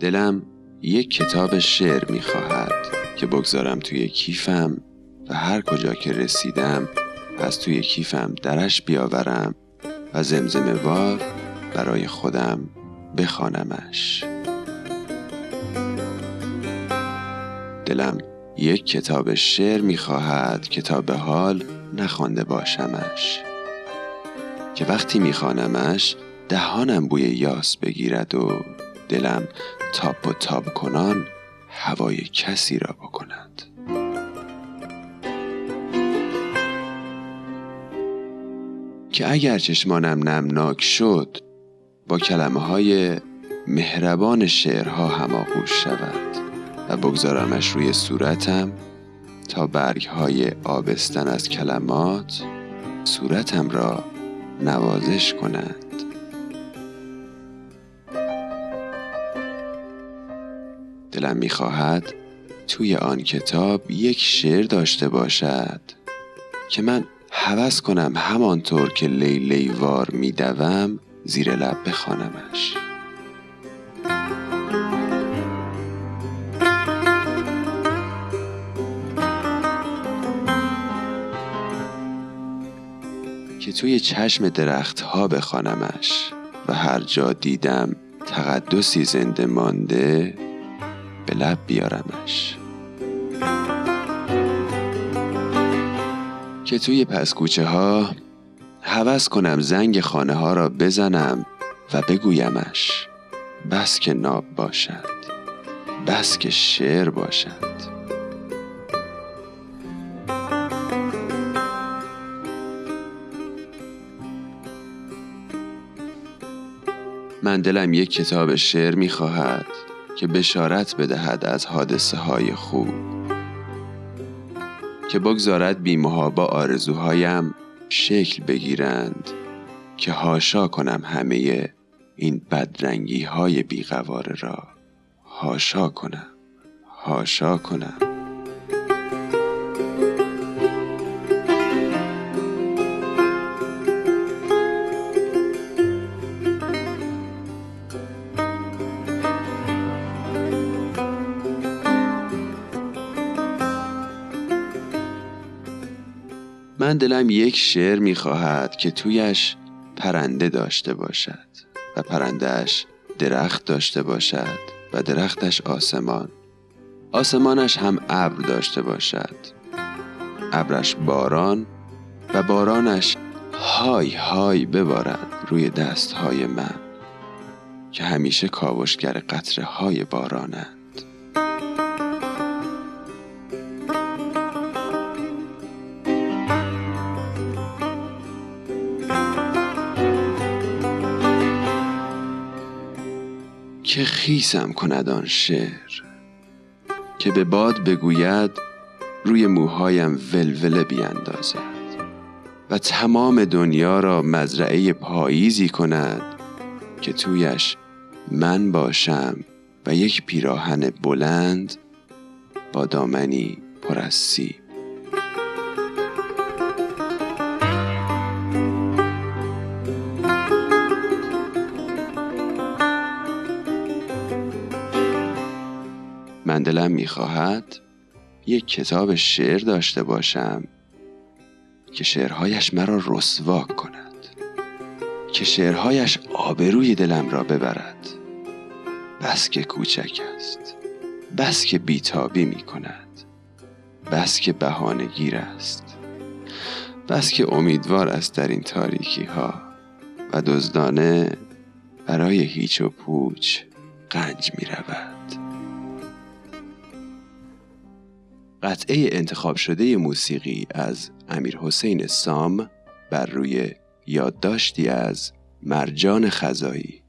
دلم یک کتاب شعر می‌خواهد که بگذارم توی کیفم و هر کجا که رسیدم از توی کیفم درش بیاورم و زمزمه وار برای خودم بخوانمش. دلم یک کتاب شعر می‌خواهد کتاب حال نخوانده باشمش. که وقتی میخوانمش دهانم بوی یاس بگیرد و دلم تاپ و تاب کنان هوای کسی را بکند. که اگر چشمانم نمناک شد با کلمه های مهربان شعرها هماغوش شود و بگذارمش روی صورتم تا برگ های آبستن از کلمات صورتم را نوازش کنند. دلم می‌خواهد توی آن کتاب یک شعر داشته باشد که من هوس کنم همانطور که لیلی وار میدوم زیر لب بخوانمش. که توی چشم درخت ها بخوانمش و هر جا دیدم تقدسی زنده مانده به لب بیارمش. که توی پسکوچه ها هوس کنم زنگ خانه ها را بزنم و بگویمش. بس که ناب باشد. بس که شعر باشد. من دلم یک کتاب شعر می خواهد که بشارت بدهد از حادثه های خوب. که بگذارد بیمهابا آرزوهایم شکل بگیرند. که هاشا کنم همه این بدرنگی های بیقواره را. هاشا کنم. هاشا کنم. من دلم یک شعر می‌خواهد که تویش پرنده داشته باشد و پرندهش درخت داشته باشد و درختش آسمان. آسمانش هم ابر داشته باشد. ابرش باران و بارانش های های ببارد روی دست های من که همیشه کاوشگر قطره های بارانند. که خیسم کند آن شعر که به باد بگوید روی موهایم ولوله بیاندازد و تمام دنیا را مزرعه پاییزی کند که تویش من باشم و یک پیراهن بلند با دامنی پر از سیب من دلم می‌خواهد یک کتاب شعر داشته باشم که شعرهایش مرا رسوا کند که شعرهایش آبروی دلم را ببرد. بس که کوچک است بس که بیتابی می کند بس که بهانه گیر است بس که امیدوار است در این تاریکی ها و دزدانه برای هیچ و پوچ قنج می رود قطعه انتخاب شده موسیقی از امیر حسین سام بر روی یادداشتی از مرجان خزایی